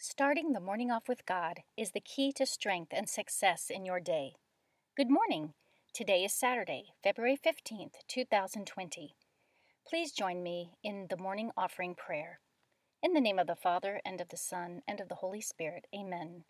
Starting the morning off with God is the key to strength and success in your day. Good morning. Today is Saturday, February 15th, 2020. Please join me in the morning offering prayer. In the name of the Father, and of the Son, and of the Holy Spirit, amen.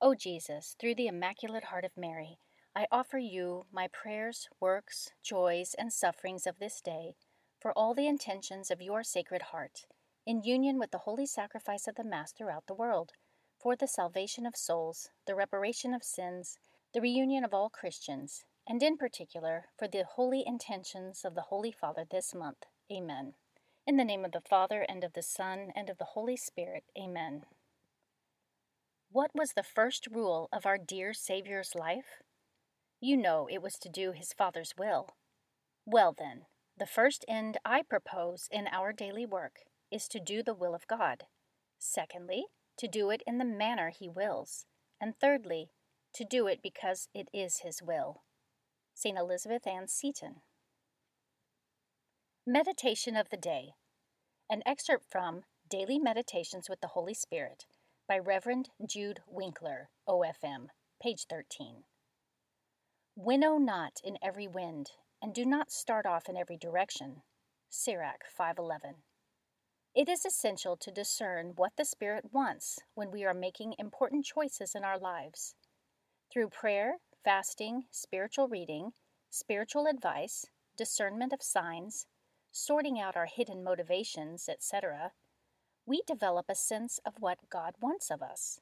O Jesus, through the Immaculate Heart of Mary, I offer you my prayers, works, joys, and sufferings of this day for all the intentions of your Sacred Heart in union with the holy sacrifice of the Mass throughout the world, for the salvation of souls, the reparation of sins, the reunion of all Christians, and in particular for the holy intentions of the Holy Father this month. Amen. In the name of the Father, and of the Son, and of the Holy Spirit. Amen. What was the first rule of our dear Saviour's life? You know it was to do his Father's will. Well, then, the first end I propose in our daily work is to do the will of God. Secondly, to do it in the manner He wills. And thirdly, to do it because it is His will. St. Elizabeth Ann Seton. Meditation of the Day. An excerpt from Daily Meditations with the Holy Spirit by Reverend Jude Winkler, OFM, page 13. Winnow not in every wind, and do not start off in every direction. Sirach 511. It is essential to discern what the Spirit wants when we are making important choices in our lives. Through prayer, fasting, spiritual reading, spiritual advice, discernment of signs, sorting out our hidden motivations, etc., we develop a sense of what God wants of us.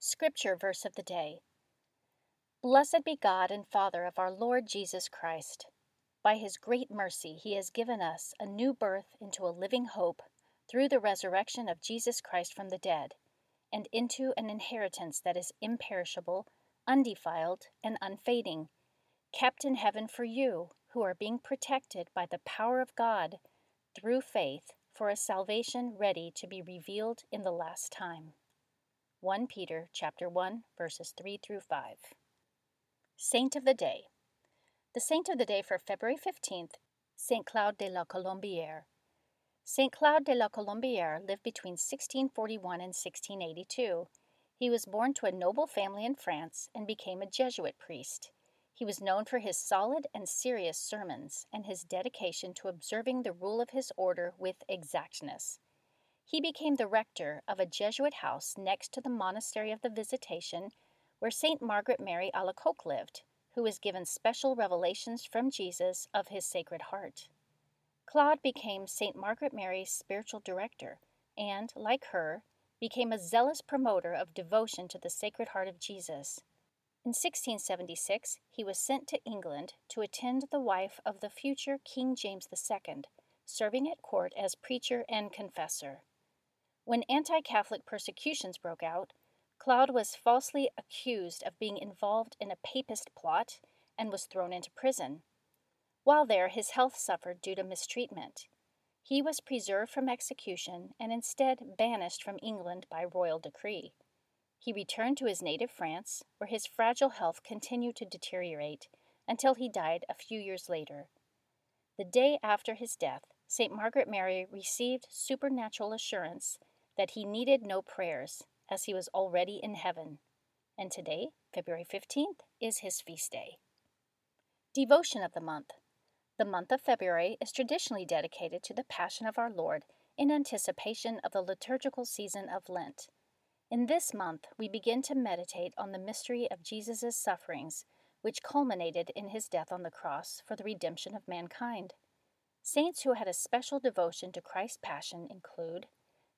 Scripture verse of the day Blessed be God and Father of our Lord Jesus Christ by his great mercy, he has given us a new birth into a living hope through the resurrection of Jesus Christ from the dead, and into an inheritance that is imperishable, undefiled, and unfading, kept in heaven for you, who are being protected by the power of God through faith for a salvation ready to be revealed in the last time. 1 Peter chapter 1 verses 3 through 5. Saint of the Day the saint of the day for February 15th, Saint Claude de la Colombière. Saint Claude de la Colombière lived between 1641 and 1682. He was born to a noble family in France and became a Jesuit priest. He was known for his solid and serious sermons and his dedication to observing the rule of his order with exactness. He became the rector of a Jesuit house next to the Monastery of the Visitation, where St. Margaret Mary Alacoque lived who was given special revelations from Jesus of his Sacred Heart. Claude became St. Margaret Mary's spiritual director and, like her, became a zealous promoter of devotion to the Sacred Heart of Jesus. In 1676, he was sent to England to attend the wife of the future King James II, serving at court as preacher and confessor. When anti Catholic persecutions broke out, Claude was falsely accused of being involved in a papist plot and was thrown into prison. While there, his health suffered due to mistreatment. He was preserved from execution and instead banished from England by royal decree. He returned to his native France, where his fragile health continued to deteriorate until he died a few years later. The day after his death, St. Margaret Mary received supernatural assurance that he needed no prayers as he was already in heaven. And today, February 15th, is his feast day. Devotion of the Month The month of February is traditionally dedicated to the Passion of our Lord in anticipation of the liturgical season of Lent. In this month, we begin to meditate on the mystery of Jesus' sufferings, which culminated in his death on the cross for the redemption of mankind. Saints who had a special devotion to Christ's Passion include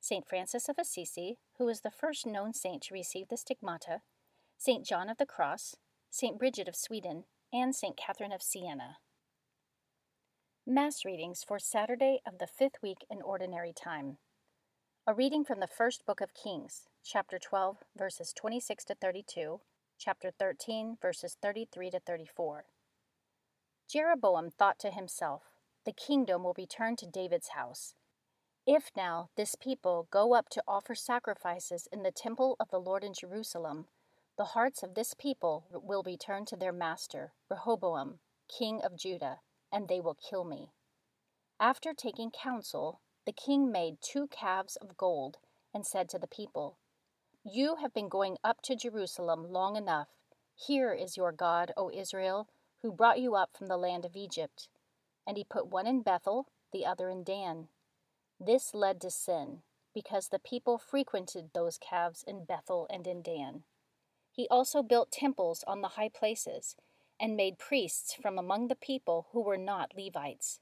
St. Francis of Assisi, who was the first known saint to receive the stigmata, St. John of the Cross, St. Bridget of Sweden, and St. Catherine of Siena. Mass readings for Saturday of the fifth week in Ordinary Time. A reading from the first book of Kings, chapter 12, verses 26 to 32, chapter 13, verses 33 to 34. Jeroboam thought to himself, The kingdom will return to David's house if now this people go up to offer sacrifices in the temple of the Lord in Jerusalem, the hearts of this people will return to their master, Rehoboam, king of Judah, and they will kill me. After taking counsel, the king made two calves of gold and said to the people, You have been going up to Jerusalem long enough. Here is your God, O Israel, who brought you up from the land of Egypt. And he put one in Bethel, the other in Dan. This led to sin, because the people frequented those calves in Bethel and in Dan. He also built temples on the high places, and made priests from among the people who were not Levites.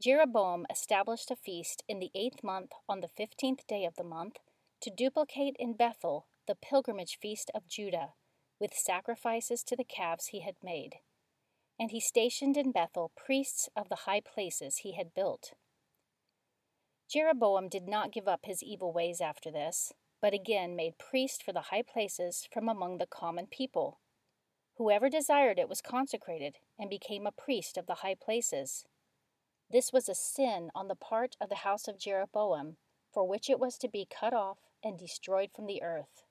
Jeroboam established a feast in the eighth month on the fifteenth day of the month to duplicate in Bethel the pilgrimage feast of Judah, with sacrifices to the calves he had made. And he stationed in Bethel priests of the high places he had built. Jeroboam did not give up his evil ways after this, but again made priests for the high places from among the common people. Whoever desired it was consecrated and became a priest of the high places. This was a sin on the part of the house of Jeroboam, for which it was to be cut off and destroyed from the earth.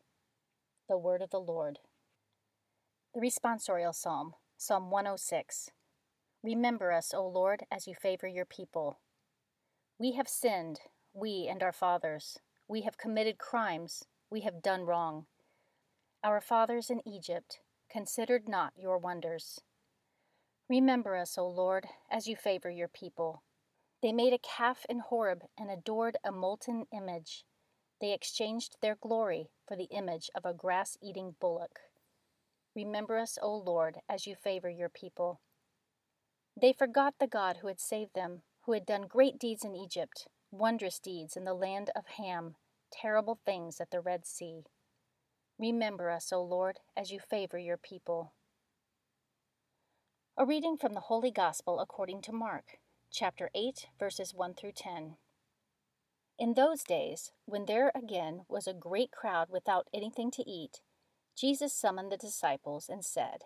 The word of the Lord. The responsorial psalm, Psalm 106. Remember us, O Lord, as you favor your people. We have sinned, we and our fathers. We have committed crimes. We have done wrong. Our fathers in Egypt considered not your wonders. Remember us, O Lord, as you favor your people. They made a calf in Horeb and adored a molten image. They exchanged their glory for the image of a grass eating bullock. Remember us, O Lord, as you favor your people. They forgot the God who had saved them, who had done great deeds in Egypt, wondrous deeds in the land of Ham, terrible things at the Red Sea. Remember us, O Lord, as you favor your people. A reading from the Holy Gospel according to Mark, chapter 8, verses 1 through 10. In those days, when there again was a great crowd without anything to eat, Jesus summoned the disciples and said,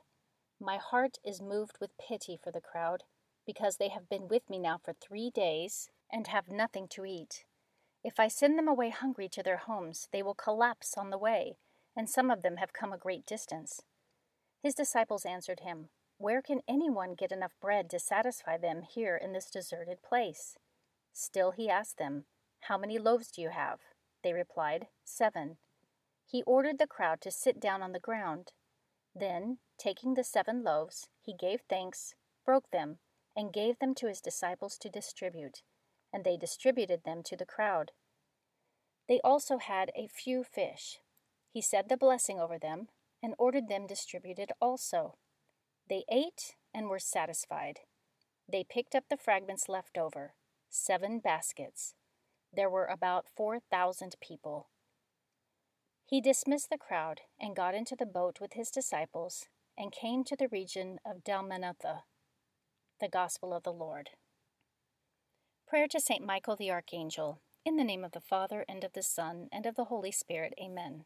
My heart is moved with pity for the crowd, because they have been with me now for three days and have nothing to eat. If I send them away hungry to their homes, they will collapse on the way, and some of them have come a great distance. His disciples answered him, where can anyone get enough bread to satisfy them here in this deserted place? Still he asked them, How many loaves do you have? They replied, Seven. He ordered the crowd to sit down on the ground. Then, taking the seven loaves, he gave thanks, broke them, and gave them to his disciples to distribute, and they distributed them to the crowd. They also had a few fish. He said the blessing over them, and ordered them distributed also. They ate and were satisfied. They picked up the fragments left over, seven baskets. There were about 4,000 people. He dismissed the crowd and got into the boat with his disciples and came to the region of Dalmanutha. The Gospel of the Lord. Prayer to St. Michael the Archangel. In the name of the Father, and of the Son, and of the Holy Spirit. Amen.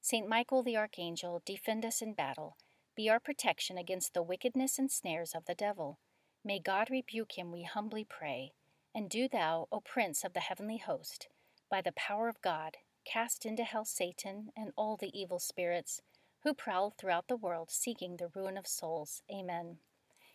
St. Michael the Archangel, defend us in battle be our protection against the wickedness and snares of the devil. May God rebuke him, we humbly pray. And do thou, O Prince of the heavenly host, by the power of God, cast into hell Satan and all the evil spirits who prowl throughout the world seeking the ruin of souls. Amen.